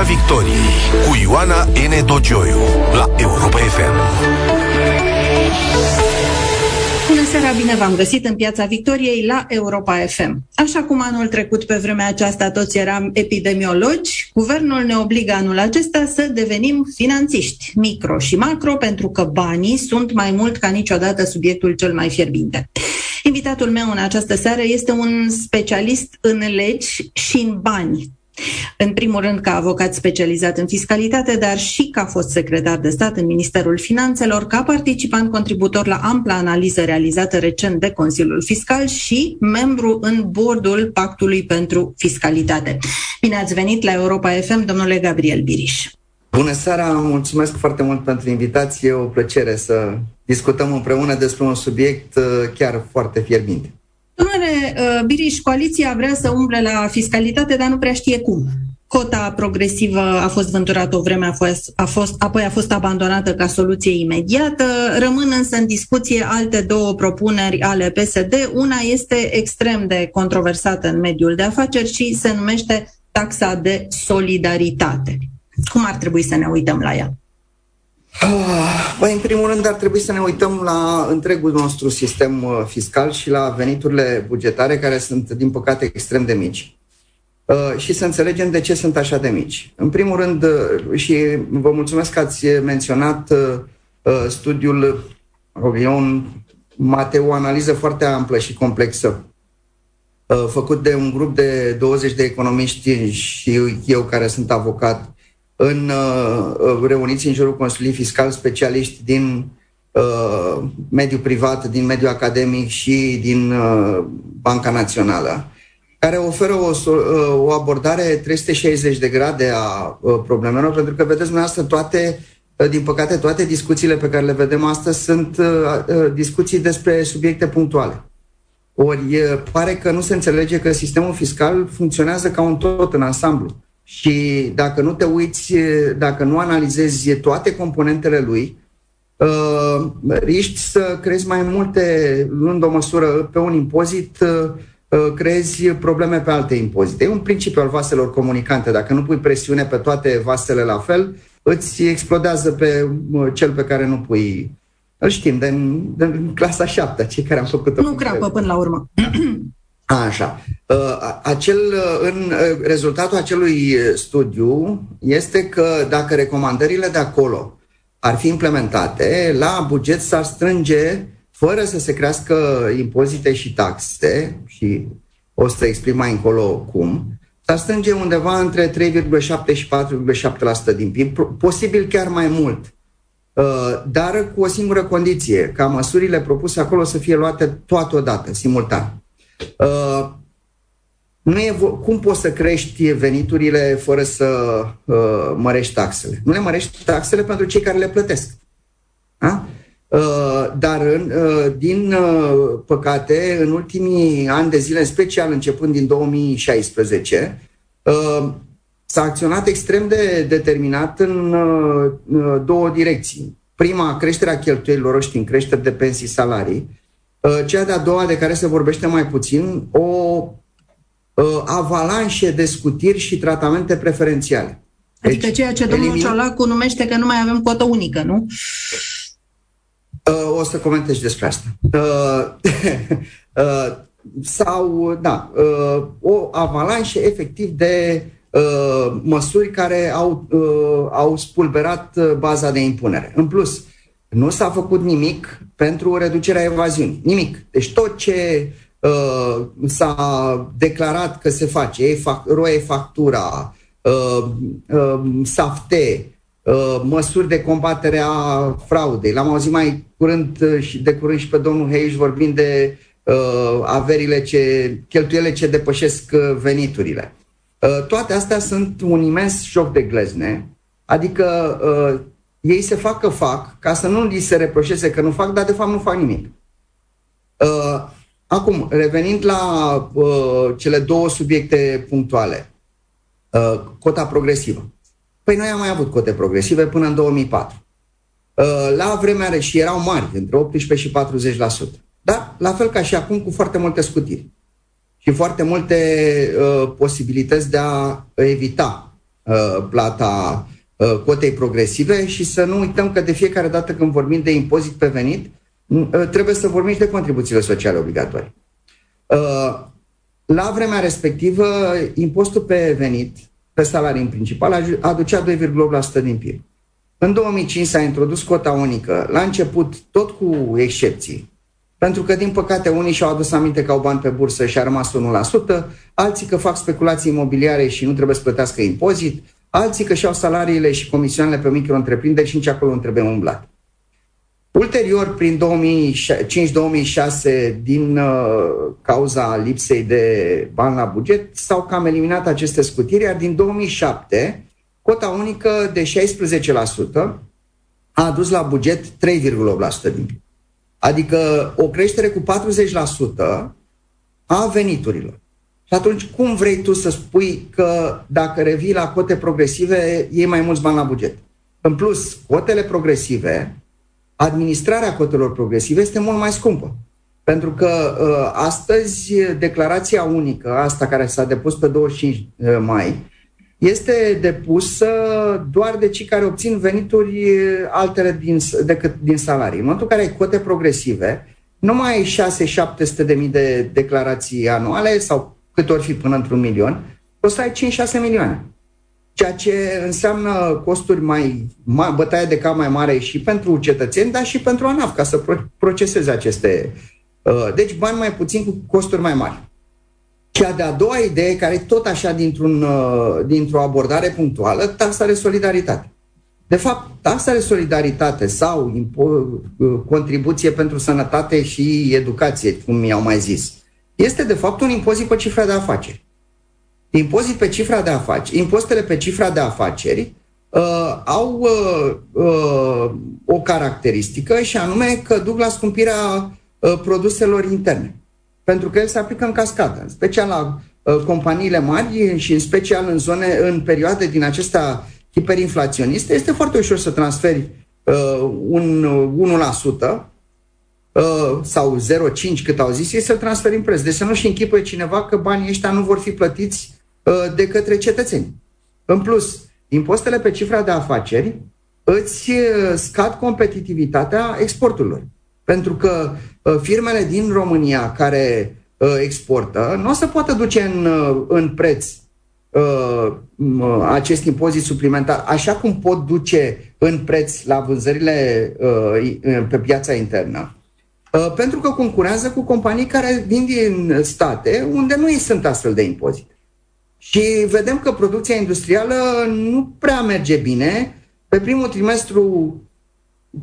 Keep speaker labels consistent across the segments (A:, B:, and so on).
A: Piața Victoriei cu Ioana N. Dogioiu la Europa FM.
B: Bună seara, bine v-am găsit în Piața Victoriei la Europa FM. Așa cum anul trecut pe vremea aceasta toți eram epidemiologi, guvernul ne obligă anul acesta să devenim finanțiști, micro și macro, pentru că banii sunt mai mult ca niciodată subiectul cel mai fierbinte. Invitatul meu în această seară este un specialist în legi și în bani, în primul rând ca avocat specializat în fiscalitate, dar și ca fost secretar de stat în Ministerul Finanțelor, ca participant contributor la ampla analiză realizată recent de Consiliul Fiscal și membru în bordul Pactului pentru Fiscalitate. Bine ați venit la Europa FM, domnule Gabriel Biriș.
C: Bună seara, mulțumesc foarte mult pentru invitație, o plăcere să discutăm împreună despre un subiect uh, chiar foarte fierbinte.
B: Domnule uh, Biriș, coaliția vrea să umble la fiscalitate, dar nu prea știe cum. Cota progresivă a fost vânturată o vreme, a fost, a fost, apoi a fost abandonată ca soluție imediată. Rămân însă în discuție alte două propuneri ale PSD. Una este extrem de controversată în mediul de afaceri și se numește taxa de solidaritate. Cum ar trebui să ne uităm la ea?
C: Ah, băi, în primul rând ar trebui să ne uităm la întregul nostru sistem uh, fiscal și la veniturile bugetare care sunt, din păcate, extrem de mici. Uh, și să înțelegem de ce sunt așa de mici. În primul rând, uh, și vă mulțumesc că ați menționat studiul, e un, Mateu, o analiză foarte amplă și complexă făcut de un grup de 20 de economiști și eu care sunt avocat în uh, reuniți în jurul Consiliului Fiscal specialiști din uh, mediul privat, din mediul academic și din uh, Banca Națională, care oferă o, uh, o abordare 360 de grade a uh, problemelor, pentru că, vedeți dumneavoastră, toate, uh, din păcate, toate discuțiile pe care le vedem astăzi sunt uh, uh, discuții despre subiecte punctuale. Ori pare că nu se înțelege că sistemul fiscal funcționează ca un tot în ansamblu și dacă nu te uiți, dacă nu analizezi toate componentele lui, uh, riști să crezi mai multe, luând o măsură pe un impozit, uh, uh, creezi probleme pe alte impozite. E un principiu al vaselor comunicante. Dacă nu pui presiune pe toate vasele la fel, îți explodează pe uh, cel pe care nu pui. Îl știm, din, din clasa 7, cei care am făcut-o.
B: Nu crapă până la urmă.
C: Așa. Uh, acel, uh, în uh, rezultatul acelui studiu este că dacă recomandările de acolo ar fi implementate, la buget s-ar strânge, fără să se crească impozite și taxe, și o să exprim mai încolo cum, s-ar strânge undeva între 3,7 și 4,7% din PIB, posibil chiar mai mult. Dar cu o singură condiție, ca măsurile propuse acolo să fie luate toate odată, simultan. Uh, nu e cum poți să crești veniturile fără să uh, mărești taxele? Nu le mărești taxele pentru cei care le plătesc. Da? Uh, dar, uh, din uh, păcate, în ultimii ani de zile, în special începând din 2016, uh, s-a acționat extrem de determinat în uh, uh, două direcții. Prima, creșterea cheltuielilor, știm, creșteri de pensii, salarii, Uh, cea de-a doua, de care se vorbește mai puțin, o uh, avalanșe de scutiri și tratamente preferențiale.
B: Adică deci, ceea ce domnul elimin... Ciolacu numește că nu mai avem cotă unică, nu?
C: Uh, o să comentez despre asta. sau, da, o avalanșe efectiv de măsuri care au, au spulberat baza de impunere. În plus, nu s-a făcut nimic pentru reducerea evaziunii. Nimic. Deci tot ce uh, s-a declarat că se face, e fac, roe factura, uh, uh, safte, uh, măsuri de combatere a fraudei. L-am auzit mai curând uh, și de curând și pe domnul Heiș vorbind de uh, averile ce, cheltuiele ce depășesc uh, veniturile. Uh, toate astea sunt un imens șoc de glezne, adică uh, ei se fac că fac, ca să nu li se reproșeze că nu fac, dar de fapt nu fac nimic. Uh, acum, revenind la uh, cele două subiecte punctuale, uh, cota progresivă. Păi noi am mai avut cote progresive până în 2004. Uh, la vremea și erau mari, între 18 și 40%. Dar, la fel ca și acum, cu foarte multe scutiri și foarte multe uh, posibilități de a evita uh, plata uh, cotei progresive și să nu uităm că de fiecare dată când vorbim de impozit pe venit, uh, trebuie să vorbim și de contribuțiile sociale obligatorii. Uh, la vremea respectivă, impostul pe venit, pe salarii în principal, aducea 2,8% din PIB. În 2005 s-a introdus cota unică, la început tot cu excepții, pentru că, din păcate, unii și-au adus aminte că au bani pe bursă și a rămas 1%, alții că fac speculații imobiliare și nu trebuie să plătească impozit, alții că și-au salariile și comisioanele pe micro-întreprinderi și nici acolo nu trebuie umblat. Ulterior, prin 2005-2006, din uh, cauza lipsei de bani la buget, s-au cam eliminat aceste scutiri, iar din 2007, cota unică de 16% a adus la buget 3,8% din PIB. Adică o creștere cu 40% a veniturilor. Și atunci cum vrei tu să spui că dacă revii la cote progresive, iei mai mulți bani la buget? În plus, cotele progresive, administrarea cotelor progresive este mult mai scumpă. Pentru că uh, astăzi declarația unică, asta care s-a depus pe 25 uh, mai, este depusă doar de cei care obțin venituri altele din, decât din salarii. În momentul în care ai cote progresive, nu mai ai 6-700 de mii de declarații anuale sau cât ori fi până într-un milion, o să ai 5-6 milioane. Ceea ce înseamnă costuri mai, mai bătaie de cap mai mare și pentru cetățeni, dar și pentru ANAF, ca să proceseze aceste. Uh, deci bani mai puțin cu costuri mai mari. Cea de-a doua idee, care e tot așa dintr-un, uh, dintr-o abordare punctuală, taxa de solidaritate. De fapt, taxa de solidaritate sau impo- uh, contribuție pentru sănătate și educație, cum mi-au mai zis, este de fapt un impozit pe cifra de afaceri. Impozit pe cifra de afaceri, impozitele pe cifra de afaceri uh, au uh, uh, o caracteristică și anume că duc la scumpirea uh, produselor interne pentru că el se aplică în cascadă, în special la uh, companiile mari și în special în zone, în perioade din acestea hiperinflaționiste, este foarte ușor să transferi uh, un 1% uh, sau 0,5 cât au zis, ei să-l transferi în preț. Deci să nu-și închipuie cineva că banii ăștia nu vor fi plătiți uh, de către cetățeni. În plus, impostele pe cifra de afaceri îți uh, scad competitivitatea exporturilor. Pentru că uh, firmele din România care uh, exportă nu o să poată duce în, uh, în preț acest impozit suplimentar, așa cum pot duce în preț la vânzările pe piața internă. Pentru că concurează cu companii care vin din state unde nu sunt astfel de impozite. Și vedem că producția industrială nu prea merge bine. Pe primul trimestru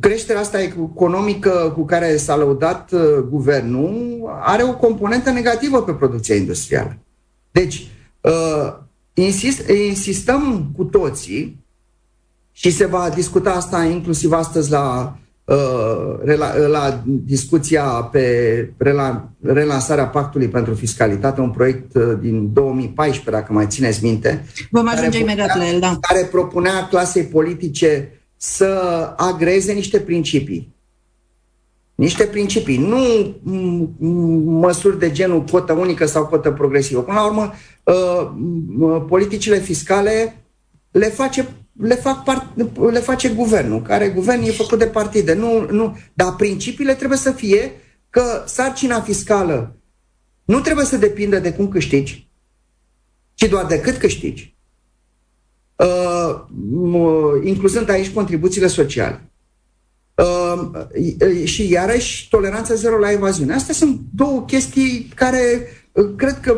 C: creșterea asta economică cu care s-a lăudat uh, guvernul are o componentă negativă pe producția industrială. Deci, uh, insist, insistăm cu toții și se va discuta asta inclusiv astăzi la, uh, la, la discuția pe rela, relansarea Pactului pentru Fiscalitate, un proiect uh, din 2014, dacă mai țineți minte.
B: Vom ajunge imediat la el, da.
C: Care propunea clasei politice să agreze niște principii. Niște principii, nu măsuri de genul cotă unică sau cotă progresivă. Până la urmă, uh, politicile fiscale le face le, fac part, le face guvernul, care guvern e făcut de partide. Nu, nu, dar principiile trebuie să fie că sarcina fiscală nu trebuie să depindă de cum câștigi, ci doar de cât câștigi. Uh, incluzând aici contribuțiile sociale. Uh, și iarăși toleranța zero la evaziune. Astea sunt două chestii care uh, cred că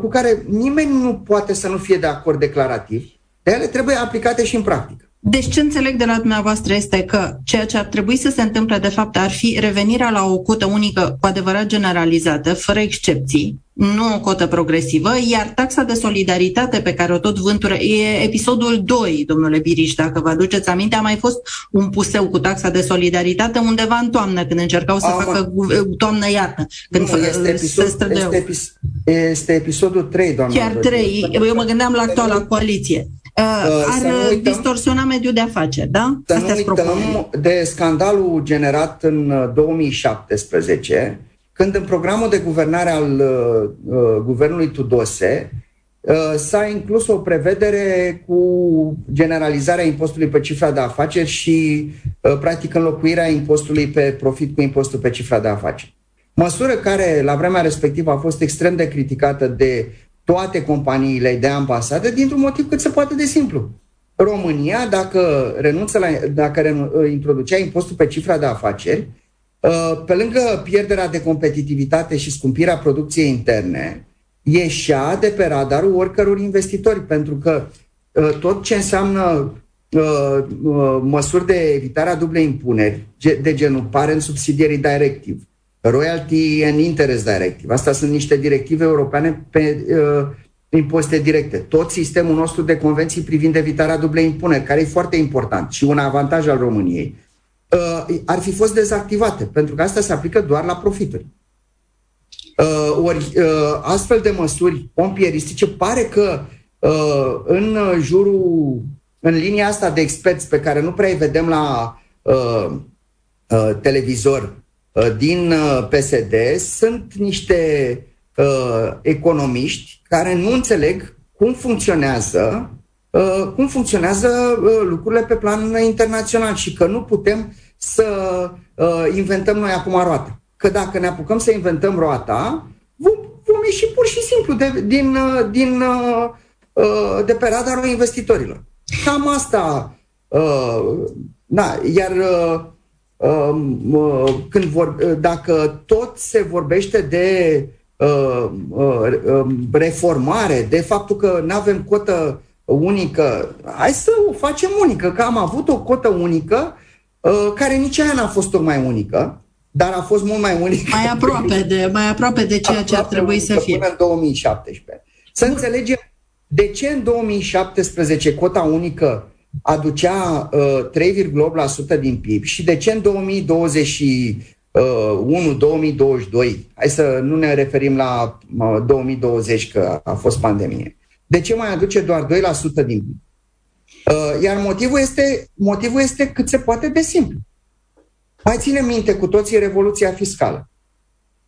C: cu care nimeni nu poate să nu fie de acord declarativ, dar ele trebuie aplicate și în practică.
B: Deci ce înțeleg de la dumneavoastră este că ceea ce ar trebui să se întâmple de fapt ar fi revenirea la o cotă unică cu adevărat generalizată, fără excepții, nu o cotă progresivă, iar taxa de solidaritate pe care o tot vântură, e episodul 2, domnule Biriș, dacă vă aduceți aminte, a mai fost un puseu cu taxa de solidaritate undeva în toamnă, când încercau să a, facă toamnă-iarnă. Când
C: nu, este, episod, se este, epis, este episodul 3, doamnă.
B: Chiar 3, eu mă gândeam la actuala coaliție. Uh, uh, ar uităm, distorsiona mediul de afaceri, da?
C: Să Astea nu uităm propuneri. de scandalul generat în 2017, uh, când în programul de guvernare al uh, uh, guvernului Tudose uh, s-a inclus o prevedere cu generalizarea impostului pe cifra de afaceri și, uh, practic, înlocuirea impostului pe profit cu impostul pe cifra de afaceri. Măsură care, la vremea respectivă, a fost extrem de criticată de toate companiile de ambasade, dintr-un motiv cât se poate de simplu. România, dacă, renunță la, dacă renu, introducea impostul pe cifra de afaceri, Uh, pe lângă pierderea de competitivitate și scumpirea producției interne, ieșea de pe radarul oricăror investitori, pentru că uh, tot ce înseamnă uh, măsuri de evitare a dublei impuneri, de genul Parent Subsidiary Directive, Royalty and Interest Directive, astea sunt niște directive europene pe uh, impozite directe. Tot sistemul nostru de convenții privind evitarea dublei impuneri, care e foarte important și un avantaj al României uh, ar fi fost dezactivate, pentru că asta se aplică doar la profituri. Uh, ori uh, astfel de măsuri pompieristice pare că uh, în jurul, în linia asta de experți pe care nu prea îi vedem la uh, uh, televizor uh, din uh, PSD sunt niște uh, economiști care nu înțeleg cum funcționează Uh, cum funcționează uh, lucrurile pe plan internațional și că nu putem să uh, inventăm noi acum roata. Că dacă ne apucăm să inventăm roata, vom, vom ieși pur și simplu de, din, din, de pe radarul investitorilor. Cam asta. Da, iar um, când vor, dacă tot se vorbește de reformare, de faptul că nu avem cotă unică, hai să o facem unică, că am avut o cotă unică uh, care nici aia n-a fost tocmai unică, dar a fost mult mai unică.
B: Mai aproape de, mai aproape de ceea ce ar trebui să fie.
C: Până în 2017. Să înțelegem de ce în 2017 cota unică aducea uh, 3,8% din PIB și de ce în 2021, 2022, hai să nu ne referim la uh, 2020 că a fost pandemie, de ce mai aduce doar 2% din PIB? Uh, iar motivul este, motivul este cât se poate de simplu. Mai ține minte cu toții revoluția fiscală,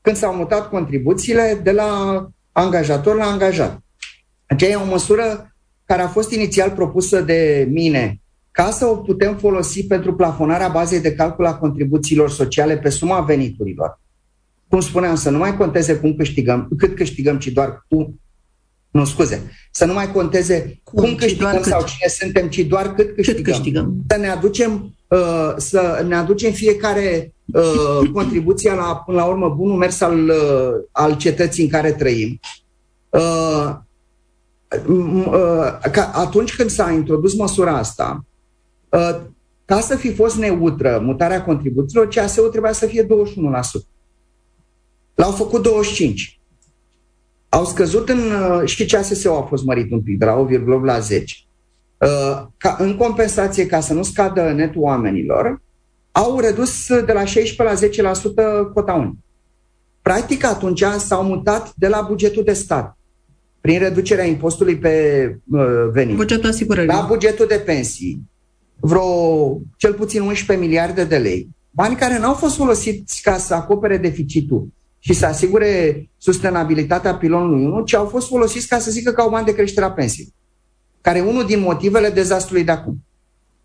C: când s-au mutat contribuțiile de la angajator la angajat. Aceea e o măsură care a fost inițial propusă de mine ca să o putem folosi pentru plafonarea bazei de calcul a contribuțiilor sociale pe suma veniturilor. Cum spuneam, să nu mai conteze cum câștigăm, cât câștigăm, ci doar cu nu, scuze. Să nu mai conteze cum, cum câștigăm sau cât. cine suntem, ci doar cât câștigăm. Cât câștigăm. Să ne aducem, uh, să ne aducem fiecare uh, contribuția la, până la urmă, bunul mers al, uh, al cetății în care trăim. Uh, uh, ca atunci când s-a introdus măsura asta, uh, ca să fi fost neutră mutarea contribuțiilor, CAS-ul trebuia să fie 21%. L-au făcut 25%. Au scăzut în, uh, și CSS-ul a fost mărit un pic, de la 8, la 10. Uh, ca, în compensație, ca să nu scadă netul oamenilor, au redus de la 16 la 10% cota unică. Practic, atunci s-au mutat de la bugetul de stat, prin reducerea impostului pe uh, venit,
B: bugetul asigurării.
C: la bugetul de pensii, vreo cel puțin 11 miliarde de lei, bani care n-au fost folosiți ca să acopere deficitul și să asigure sustenabilitatea pilonului 1, ci au fost folosiți ca să zică că au bani de creșterea pensiei. Care e unul din motivele dezastrului de acum.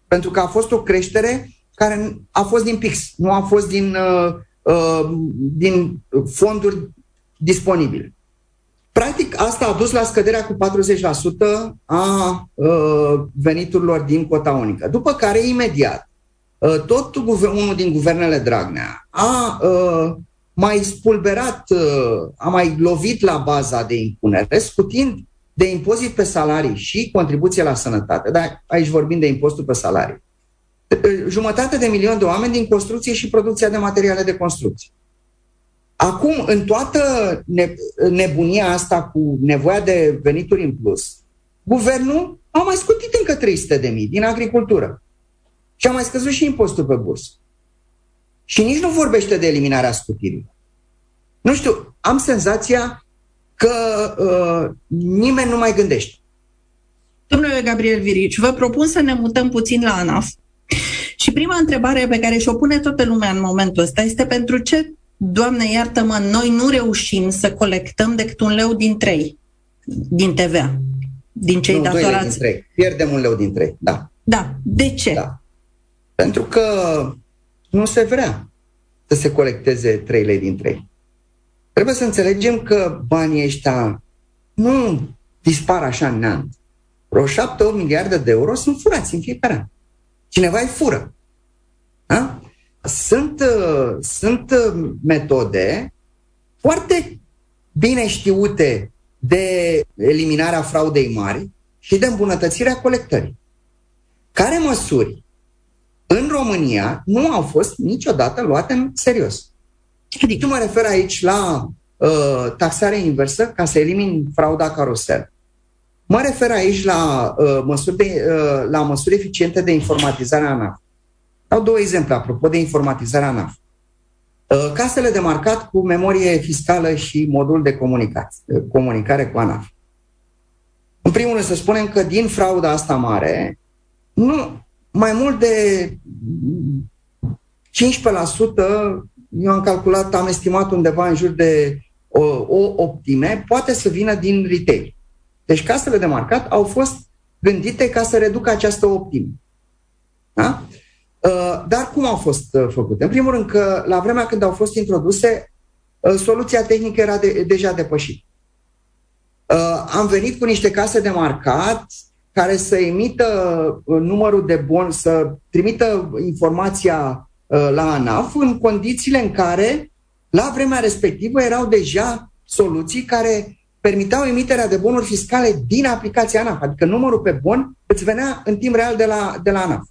C: Pentru că a fost o creștere care a fost din PIX, nu a fost din, uh, uh, din fonduri disponibile. Practic, asta a dus la scăderea cu 40% a uh, veniturilor din cota unică. După care, imediat, uh, tot unul din guvernele Dragnea a uh, mai spulberat, uh, a mai lovit la baza de impunere, scutind de impozit pe salarii și contribuție la sănătate. Dar aici vorbim de impostul pe salarii. Uh, jumătate de milion de oameni din construcție și producția de materiale de construcție. Acum, în toată nebunia asta cu nevoia de venituri în plus, guvernul a mai scutit încă 300 de mii din agricultură. Și a mai scăzut și impostul pe bursă. Și nici nu vorbește de eliminarea scutirii. Nu știu, am senzația că uh, nimeni nu mai gândește.
B: Domnule Gabriel Virici, vă propun să ne mutăm puțin la ANAF. Și prima întrebare pe care și-o pune toată lumea în momentul ăsta este pentru ce, Doamne iartă-mă, noi nu reușim să colectăm decât un leu din trei din TVA, din cei
C: nu,
B: datorați.
C: din trei. Pierdem un leu din trei, da.
B: Da. De ce?
C: Da. Pentru că nu se vrea să se colecteze 3 lei din 3. Trebuie să înțelegem că banii ăștia nu dispar așa în neant. Vreo 7-8 miliarde de euro sunt furați în fiecare an. Cineva îi fură. Da? Sunt, uh, sunt uh, metode foarte bine știute de eliminarea fraudei mari și de îmbunătățirea colectării. Care măsuri în România nu au fost niciodată luate în serios? Adică mă refer aici la uh, taxare inversă ca să elimin frauda carusel. Mă refer aici la, uh, măsuri, de, uh, la măsuri eficiente de informatizare a ANAF. Dau două exemple apropo de informatizarea ANAF. Uh, casele de marcat cu memorie fiscală și modul de uh, comunicare cu ANAF. În primul rând să spunem că din frauda asta mare, nu, mai mult de 15%, eu am calculat, am estimat undeva în jur de o, o optime, poate să vină din retail. Deci casele de marcat au fost gândite ca să reducă această optimă. Da? Uh, dar cum au fost uh, făcute? În primul rând că la vremea când au fost introduse, uh, soluția tehnică era de, deja depășită. Am venit cu niște case de marcat care să emită numărul de bon, să trimită informația la ANAF în condițiile în care la vremea respectivă erau deja soluții care permiteau emiterea de bonuri fiscale din aplicația ANAF, adică numărul pe bon îți venea în timp real de la, de la ANAF.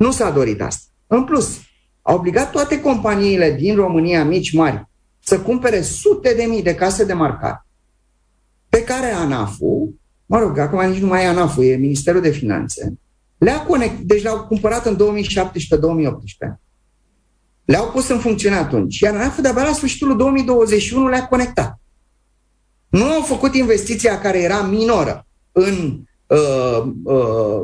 C: Nu s-a dorit asta. În plus, a obligat toate companiile din România, mici, mari, să cumpere sute de mii de case de marcat, pe care ANAF-ul, mă rog, acum nici nu mai e ANAF-ul, e Ministerul de Finanțe, le-a conect, deci le-au cumpărat în 2017-2018. Le-au pus în funcțiune atunci, iar ANAF de-abia la sfârșitul 2021 le-a conectat. Nu au făcut investiția care era minoră în uh, uh,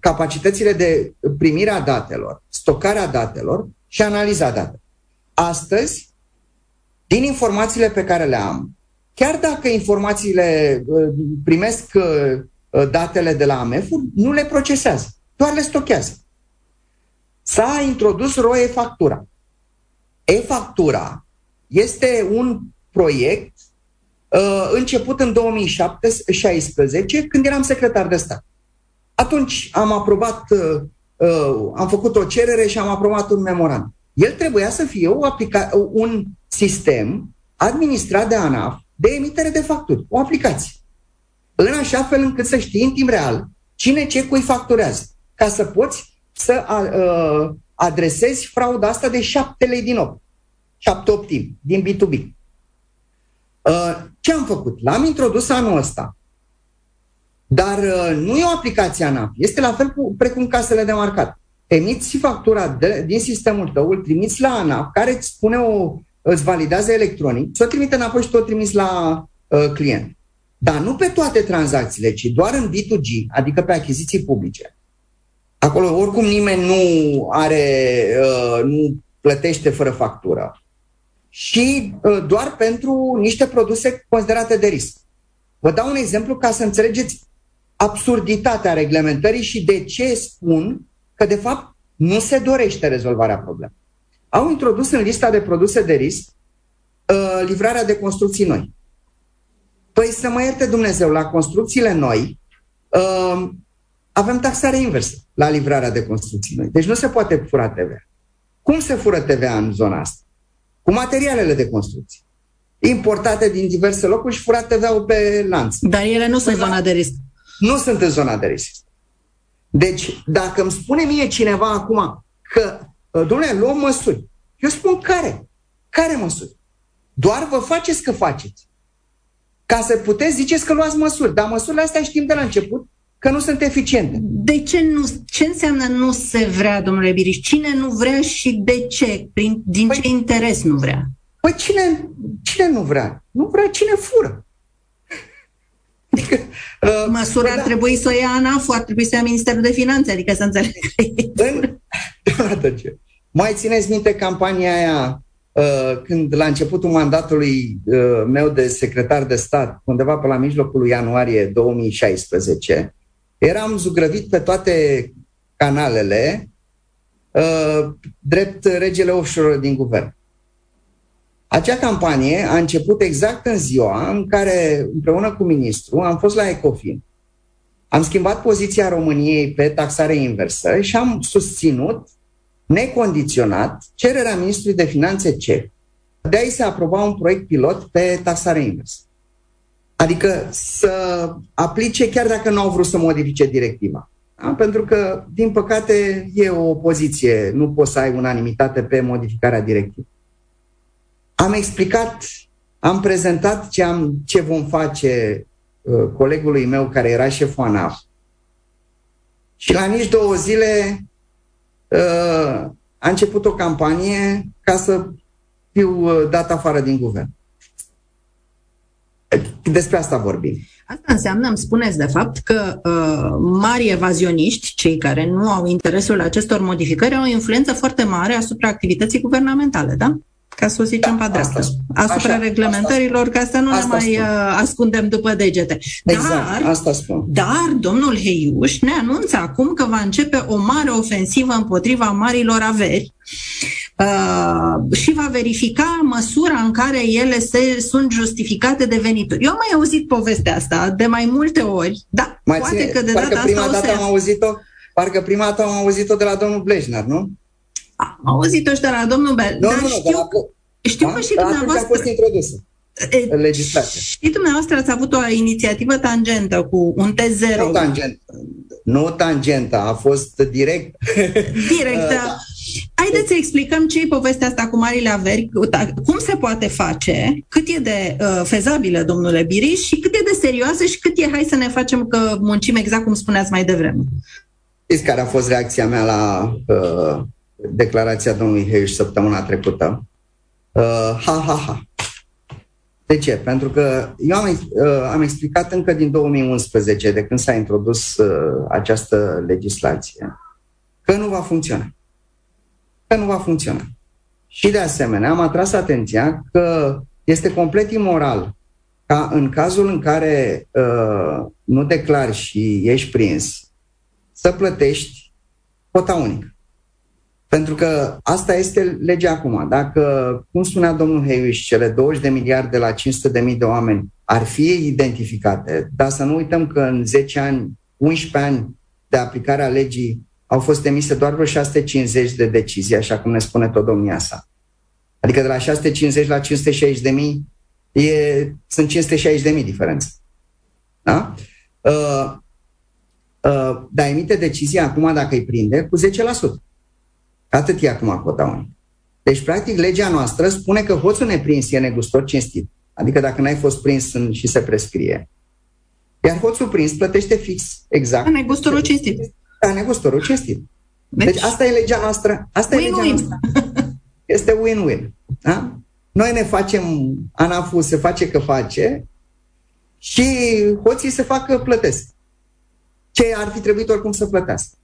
C: capacitățile de primire a datelor, stocarea datelor și analiza datelor. Astăzi, din informațiile pe care le am, chiar dacă informațiile uh, primesc uh, datele de la amef nu le procesează, doar le stochează. S-a introdus ROE factura. E-factura este un proiect uh, început în 2016, când eram secretar de stat. Atunci am aprobat, uh, uh, am făcut o cerere și am aprobat un memorandum. El trebuia să fie o aplica- un sistem administrat de ANAF de emitere de facturi, o aplicație. În așa fel încât să știi în timp real cine ce cui facturează, ca să poți să uh, adresezi frauda asta de șapte lei din 8, șapte optimi, din B2B. Uh, ce am făcut? L-am introdus anul ăsta. Dar uh, nu e o aplicație ANAP. Este la fel cu, precum casele de marcat. Emiți factura de, din sistemul tău, îl trimiți la ANAP, care îți spune o, îți validează electronic, să o trimite înapoi și tu o trimiți la uh, client. Dar nu pe toate tranzacțiile, ci doar în B2G, adică pe achiziții publice. Acolo oricum nimeni nu are, uh, nu plătește fără factură și uh, doar pentru niște produse considerate de risc. Vă dau un exemplu ca să înțelegeți absurditatea reglementării și de ce spun că, de fapt, nu se dorește rezolvarea problemei. Au introdus în lista de produse de risc uh, livrarea de construcții noi. Păi să mă ierte Dumnezeu, la construcțiile noi uh, avem taxare inversă la livrarea de construcții noi. Deci nu se poate fura TVA. Cum se fură TVA în zona asta? Cu materialele de construcție importate din diverse locuri și furate TVA-ul pe lanț.
B: Dar ele nu sunt în zona de risc.
C: Nu sunt în zona de risc. Deci, dacă îmi spune mie cineva acum că, domnule, luăm măsuri, eu spun care? Care măsuri? Doar vă faceți că faceți. Ca să puteți ziceți că luați măsuri, dar măsurile astea știm de la început că nu sunt eficiente.
B: De ce nu? Ce înseamnă nu se vrea, domnule Biriș? Cine nu vrea și de ce? Prin, din păi, ce interes nu vrea?
C: Păi cine, cine nu vrea? Nu vrea cine fură.
B: Adică, uh, Măsura da. ar trebui să o ia ANAF, ar trebui să ia Ministerul de Finanțe, adică să înțeleg.
C: În, mai țineți minte campania aia uh, când la începutul mandatului uh, meu de secretar de stat, undeva pe la mijlocul ianuarie 2016, eram zugrăvit pe toate canalele uh, drept regele offshore din guvern. Acea campanie a început exact în ziua în care, împreună cu ministrul, am fost la Ecofin. Am schimbat poziția României pe taxare inversă și am susținut necondiționat cererea ministrului de finanțe ce de a se aproba un proiect pilot pe taxare inversă. Adică să aplice chiar dacă nu au vrut să modifice directiva. Da? Pentru că, din păcate, e o opoziție. Nu poți să ai unanimitate pe modificarea directivei. Am explicat, am prezentat ce, am, ce vom face uh, colegului meu care era șeful ANAF. Și la nici două zile uh, a început o campanie ca să fiu uh, dat afară din guvern. Despre asta vorbim.
B: Asta înseamnă, îmi spuneți de fapt, că uh, mari evazioniști, cei care nu au interesul acestor modificări, au o influență foarte mare asupra activității guvernamentale, da? Ca să o zicem da, pe dreaptă. Asupra așa, reglementărilor, asta, ca să nu ne mai spun. Uh, ascundem după degete.
C: Exact, dar, asta spun.
B: Dar domnul Heiuș ne anunță acum că va începe o mare ofensivă împotriva marilor averi Uh, și va verifica măsura în care ele se, sunt justificate de venituri. Eu am mai auzit povestea asta de mai multe ori, da,
C: mai poate ține, că de data prima asta dată am auzit-o, Parcă prima dată am auzit-o de la domnul Blejnar, nu?
B: Am auzit-o și de la domnul Blejnar, dar nu, știu, la, știu că și dumneavoastră...
C: a fost introdusă legislație.
B: Și dumneavoastră ați avut o inițiativă tangentă cu un T0.
C: Nu tangent. Nu tangenta, a fost direct.
B: Direct, da. Haideți să explicăm ce e povestea asta cu marile averi, cum se poate face, cât e de uh, fezabilă, domnule Biriș, și cât e de serioasă și cât e, hai să ne facem că muncim exact cum spuneați mai devreme.
C: Știți care a fost reacția mea la uh, declarația domnului Heiș săptămâna trecută? Uh, ha, ha, ha. De ce? Pentru că eu am, uh, am explicat încă din 2011, de când s-a introdus uh, această legislație, că nu va funcționa că nu va funcționa. Și de asemenea am atras atenția că este complet imoral ca în cazul în care uh, nu declari și ești prins, să plătești cota unică. Pentru că asta este legea acum. Dacă, cum spunea domnul Heiuș, cele 20 de miliarde la 500 de mii de oameni ar fi identificate, dar să nu uităm că în 10 ani, 11 ani de aplicare a legii au fost emise doar vreo 650 de decizii, așa cum ne spune tot domnia sa. Adică de la 650 la 560 de mii e, sunt 560 de mii diferență. Da? Uh, uh, dar emite decizia acum, dacă îi prinde, cu 10%. Atât e acum cota unică. Deci, practic, legea noastră spune că hoțul neprins e negustor cinstit. Adică dacă n-ai fost prins și se prescrie. Iar hoțul prins plătește fix exact.
B: Negustorul cinstit
C: ca negustorul cinstit. Deci, deci asta e legea noastră. Asta win-win. e legea noastră. Este win-win. Da? Noi ne facem, ANAF-ul se face că face și hoții se fac că plătesc. Ce ar fi trebuit oricum să plătească.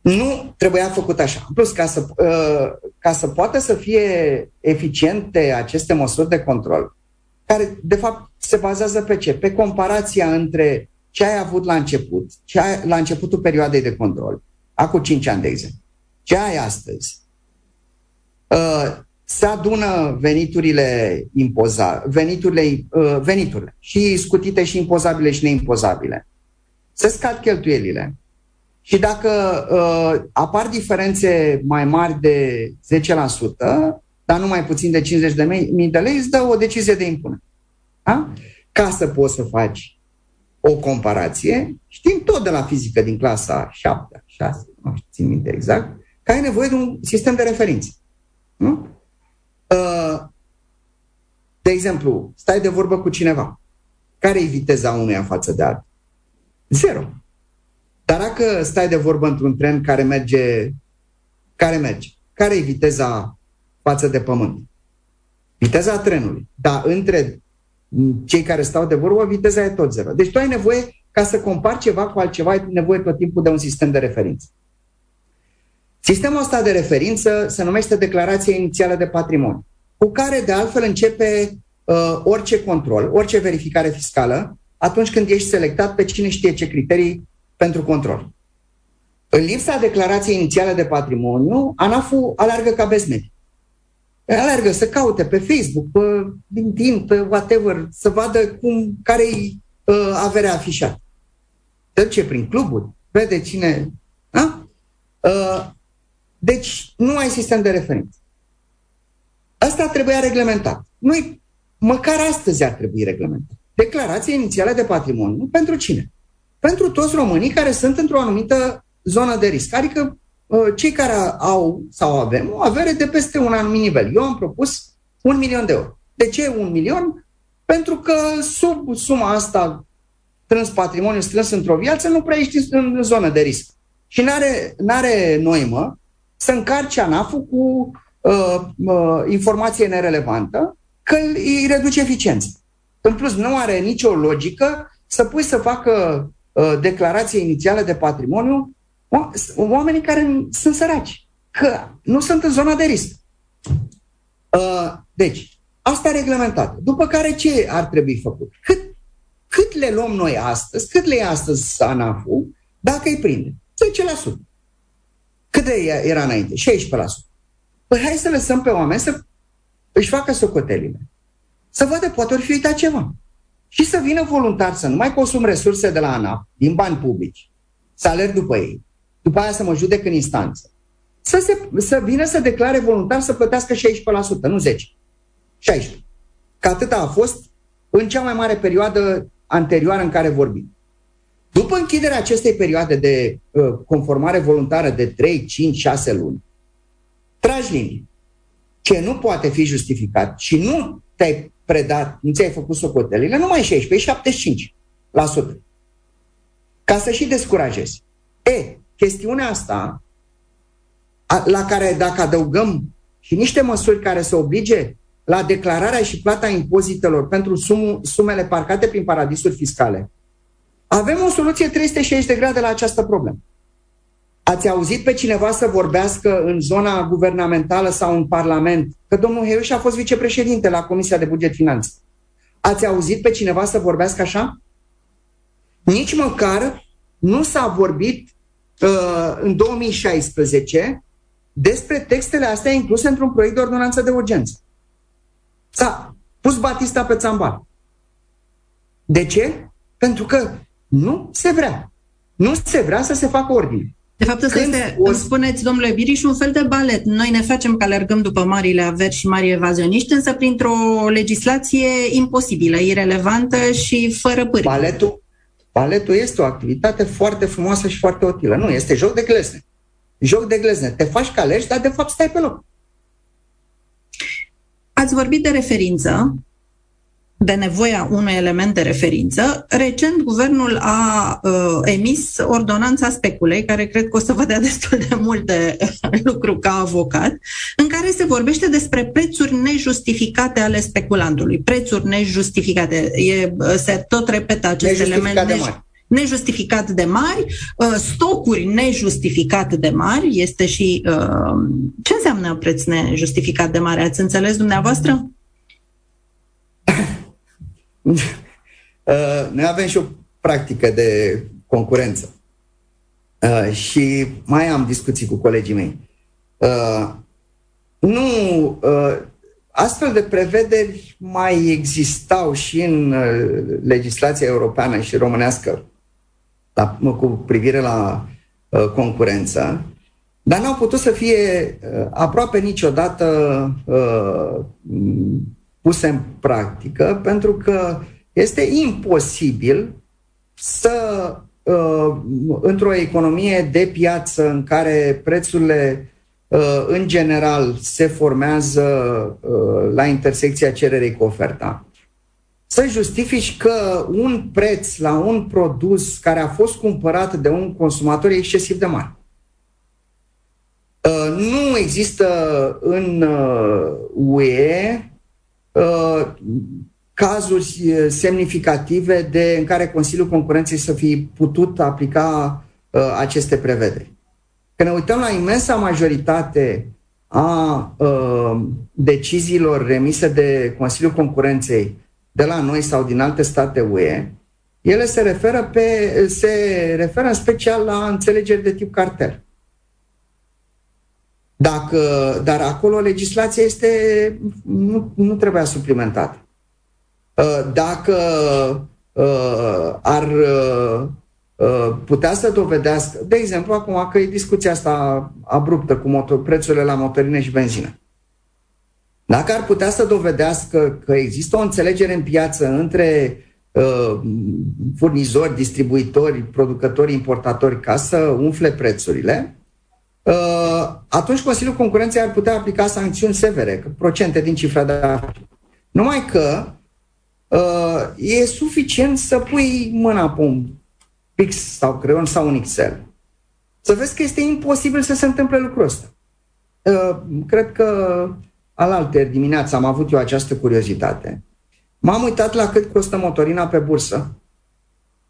C: Nu trebuia făcut așa. În plus, ca să, uh, ca să poată să fie eficiente aceste măsuri de control, care de fapt se bazează pe ce? Pe comparația între ce ai avut la început, ce ai, la începutul perioadei de control, acum 5 ani de exemplu, ce ai astăzi, uh, se adună veniturile impoza, veniturile, uh, veniturile și scutite și impozabile și neimpozabile. Se scad cheltuielile. Și dacă uh, apar diferențe mai mari de 10%, dar nu mai puțin de 50 de mii de lei, îți dă o decizie de impunere. Da? Ca să poți să faci o comparație, știm tot de la fizică din clasa 7, 6, nu știu, țin minte exact, că ai nevoie de un sistem de referință. Nu? Uh, de exemplu, stai de vorbă cu cineva. Care e viteza unuia față de altul? Zero. Dar dacă stai de vorbă într-un tren care merge, care merge, care e viteza față de pământ? Viteza trenului. Dar între cei care stau de vorbă, viteza e tot zero. Deci tu ai nevoie, ca să compari ceva cu altceva, ai nevoie tot timpul de un sistem de referință. Sistemul ăsta de referință se numește declarație inițială de patrimoniu, cu care de altfel începe uh, orice control, orice verificare fiscală, atunci când ești selectat pe cine știe ce criterii pentru control. În lipsa declarației inițiale de patrimoniu, ANAF-ul alergă ca bezmedi. Alergă să caute pe Facebook, pe LinkedIn, pe whatever, să vadă cum, care-i uh, averea afișată. Trece prin cluburi, vede cine... Da? Uh, deci nu ai sistem de referință. Asta trebuia reglementat. Noi, măcar astăzi ar trebui reglementat. Declarație inițială de patrimoniu pentru cine? Pentru toți românii care sunt într-o anumită zonă de risc. Adică uh, cei care au sau avem o avere de peste un anumit nivel. Eu am propus un milion de euro. De ce un milion? Pentru că sub suma asta strâns patrimoniu, strâns într-o viață, nu prea ești în zonă de risc. Și n-are, n-are noimă să încarce ANAF-ul cu uh, uh, informație nerelevantă că îi reduce eficiența. În plus, nu are nicio logică să pui să facă uh, declarație inițială de patrimoniu oamenii care sunt săraci, că nu sunt în zona de risc. Uh, deci, asta reglementată. După care ce ar trebui făcut? Cât, cât le luăm noi astăzi, cât le ia astăzi ANAF-ul, dacă îi prinde? 10%. Cât de era înainte? 16%. Păi hai să lăsăm pe oameni să își facă socotelile. Să vadă, poate ori fi uitat ceva. Și să vină voluntar să nu mai consum resurse de la ANAF, din bani publici, să alerg după ei, după aia să mă judec în instanță. Să, se, să vină să declare voluntar să plătească 16%, nu 10%. 16%. Că atâta a fost în cea mai mare perioadă anterioară în care vorbim. După închiderea acestei perioade de uh, conformare voluntară de 3, 5, 6 luni, tragi linii. Ce nu poate fi justificat și nu te-ai predat, nu ți-ai făcut socotelile, nu mai 16, 75%. Ca să și descurajezi. E, chestiunea asta, la care dacă adăugăm și niște măsuri care să oblige la declararea și plata impozitelor pentru sum, sumele parcate prin paradisuri fiscale, avem o soluție 360 de grade la această problemă. Ați auzit pe cineva să vorbească în zona guvernamentală sau în Parlament că domnul Heiuș a fost vicepreședinte la Comisia de Buget Finanțe. Ați auzit pe cineva să vorbească așa? Nici măcar nu s-a vorbit uh, în 2016 despre textele astea incluse într-un proiect de ordonanță de urgență. S-a pus Batista pe țambar. De ce? Pentru că nu se vrea. Nu se vrea să se facă ordine.
B: De fapt, asta este, o... spuneți, domnule Biriș, un fel de balet. Noi ne facem că alergăm după marile averi și mari evazioniști, însă printr-o legislație imposibilă, irelevantă și fără pârghi.
C: Baletul, baletul este o activitate foarte frumoasă și foarte utilă. Nu, este joc de glezne. Joc de glezne. Te faci ca legi, dar de fapt stai pe loc.
B: Ați vorbit de referință de nevoia unui element de referință, recent guvernul a uh, emis ordonanța speculei, care cred că o să vă dea destul de multe lucru ca avocat, în care se vorbește despre prețuri nejustificate ale speculantului. Prețuri nejustificate. E, se tot repetă acest element. De mari nejustificat de mari, uh, stocuri nejustificat de mari, este și uh, ce înseamnă preț nejustificat de mare? Ați înțeles dumneavoastră?
C: Uh, noi avem și o practică de concurență. Uh, și mai am discuții cu colegii mei. Uh, nu, astfel de prevederi mai existau și în legislația europeană și românească la, cu privire la concurență, dar n-au putut să fie aproape niciodată puse în practică, pentru că este imposibil să, uh, într-o economie de piață în care prețurile uh, în general se formează uh, la intersecția cererei cu oferta, să justifici că un preț la un produs care a fost cumpărat de un consumator e excesiv de mare. Nu există în UE Uh, cazuri uh, semnificative de, în care Consiliul Concurenței să fi putut aplica uh, aceste prevederi. că ne uităm la imensa majoritate a uh, deciziilor remise de Consiliul Concurenței de la noi sau din alte state UE, ele se referă, pe, se referă în special la înțelegeri de tip cartel. Dacă, dar acolo legislația este, nu, nu trebuia suplimentată. Uh, dacă uh, ar uh, putea să dovedească, de exemplu, acum că e discuția asta abruptă cu motor, prețurile la motorine și benzină. Dacă ar putea să dovedească că există o înțelegere în piață între uh, furnizori, distribuitori, producători, importatori ca să umfle prețurile, uh, atunci Consiliul Concurenței ar putea aplica sancțiuni severe, procente din cifra de afaceri. Numai că uh, e suficient să pui mâna pe un pix sau creion sau un Excel. Să vezi că este imposibil să se întâmple lucrul ăsta. Uh, cred că alaltă dimineața am avut eu această curiozitate. M-am uitat la cât costă motorina pe bursă,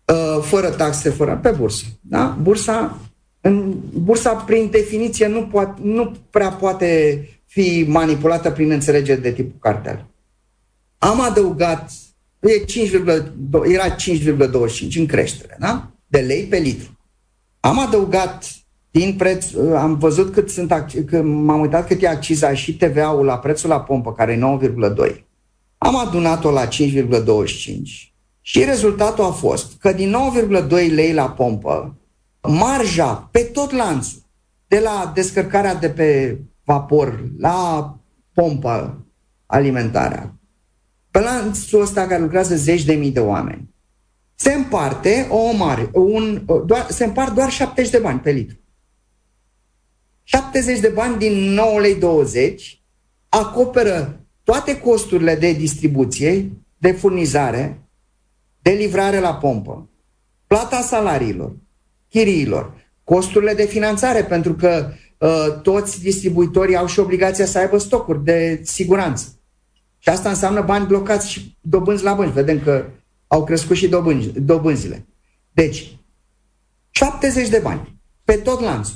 C: uh, fără taxe, fără pe bursă. Da? Bursa, în, bursa, prin definiție, nu, poate, nu prea poate fi manipulată prin înțelegeri de tipul cartel. Am adăugat, e 5, era 5,25 în creștere, da? de lei pe litru. Am adăugat din preț, am văzut cât sunt, că m-am uitat cât e acciza și TVA-ul la prețul la pompă, care e 9,2. Am adunat-o la 5,25 și rezultatul a fost că din 9,2 lei la pompă, marja pe tot lanțul, de la descărcarea de pe vapor la pompă alimentarea, pe lanțul ăsta care lucrează zeci de mii de oameni, se împarte o mare, un, doar, se împart doar 70 de bani pe litru. 70 de bani din 9 lei 20 acoperă toate costurile de distribuție, de furnizare, de livrare la pompă, plata salariilor, chiriilor, costurile de finanțare, pentru că uh, toți distribuitorii au și obligația să aibă stocuri de siguranță. Și asta înseamnă bani blocați și dobânzi la bănci. Vedem că au crescut și dobânzi, dobânzile. Deci, 70 de bani pe tot lanțul.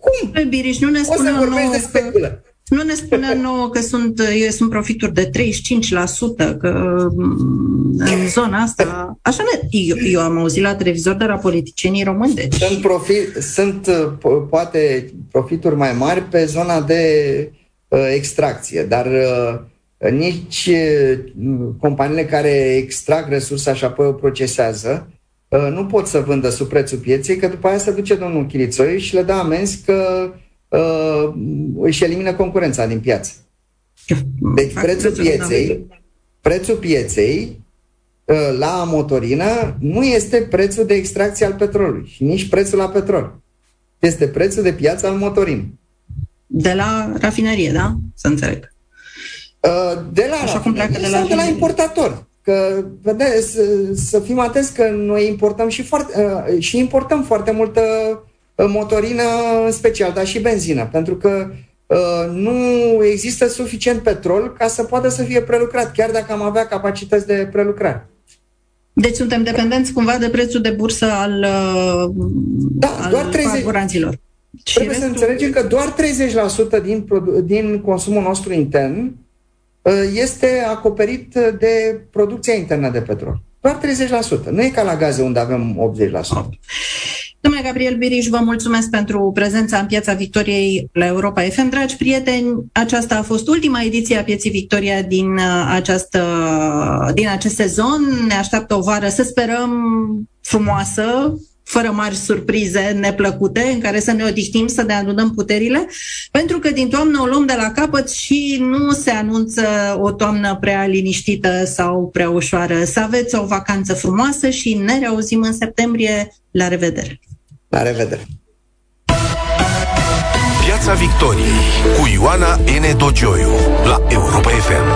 B: Cum? Pe Biriș, nu ne spune
C: o să vorbesc de speculă.
B: Nu ne spune nouă că sunt, sunt profituri de 35%, că mm, în zona asta... Așa ne, eu, eu am auzit la televizor de la politicienii români, deci...
C: Sunt, profit, sunt poate profituri mai mari pe zona de uh, extracție, dar uh, nici uh, companiile care extrag resursa și apoi o procesează uh, nu pot să vândă sub prețul pieței, că după aia se duce domnul Chirițoi și le dă amenzi că uh, își elimină concurența din piață. Deci prețul pieței, prețul pieței uh, la motorină nu este prețul de extracție al petrolului și nici prețul la petrol. Este prețul de piață al motorinei.
B: De la rafinerie, da? Să înțeleg.
C: Uh, de la Așa cum pleacă de la, de la importator. Că, vedeți, să, să fim atenți că noi importăm și, foarte, uh, și importăm foarte multă motorină în special, dar și benzină, pentru că uh, nu există suficient petrol ca să poată să fie prelucrat, chiar dacă am avea capacități de prelucrare.
B: Deci suntem dependenți cumva de prețul de bursă al, uh, da, al doar 30, carburanților.
C: Trebuie restul... să înțelegem că doar 30% din, din consumul nostru intern uh, este acoperit de producția internă de petrol. Doar 30%. Nu e ca la gaze unde avem 80%.
B: Domnule Gabriel Biriș, vă mulțumesc pentru prezența în Piața Victoriei la Europa FM. Dragi prieteni, aceasta a fost ultima ediție a Pieții Victoria din, uh, această, din acest sezon. Ne așteaptă o vară, să sperăm, frumoasă, fără mari surprize neplăcute, în care să ne odihnim, să ne adunăm puterile, pentru că din toamnă o luăm de la capăt și nu se anunță o toamnă prea liniștită sau prea ușoară. Să aveți o vacanță frumoasă și ne reauzim în septembrie. La revedere!
C: La revedere!
A: Piața Victoriei cu Ioana N. Dogioiu la Europa FM.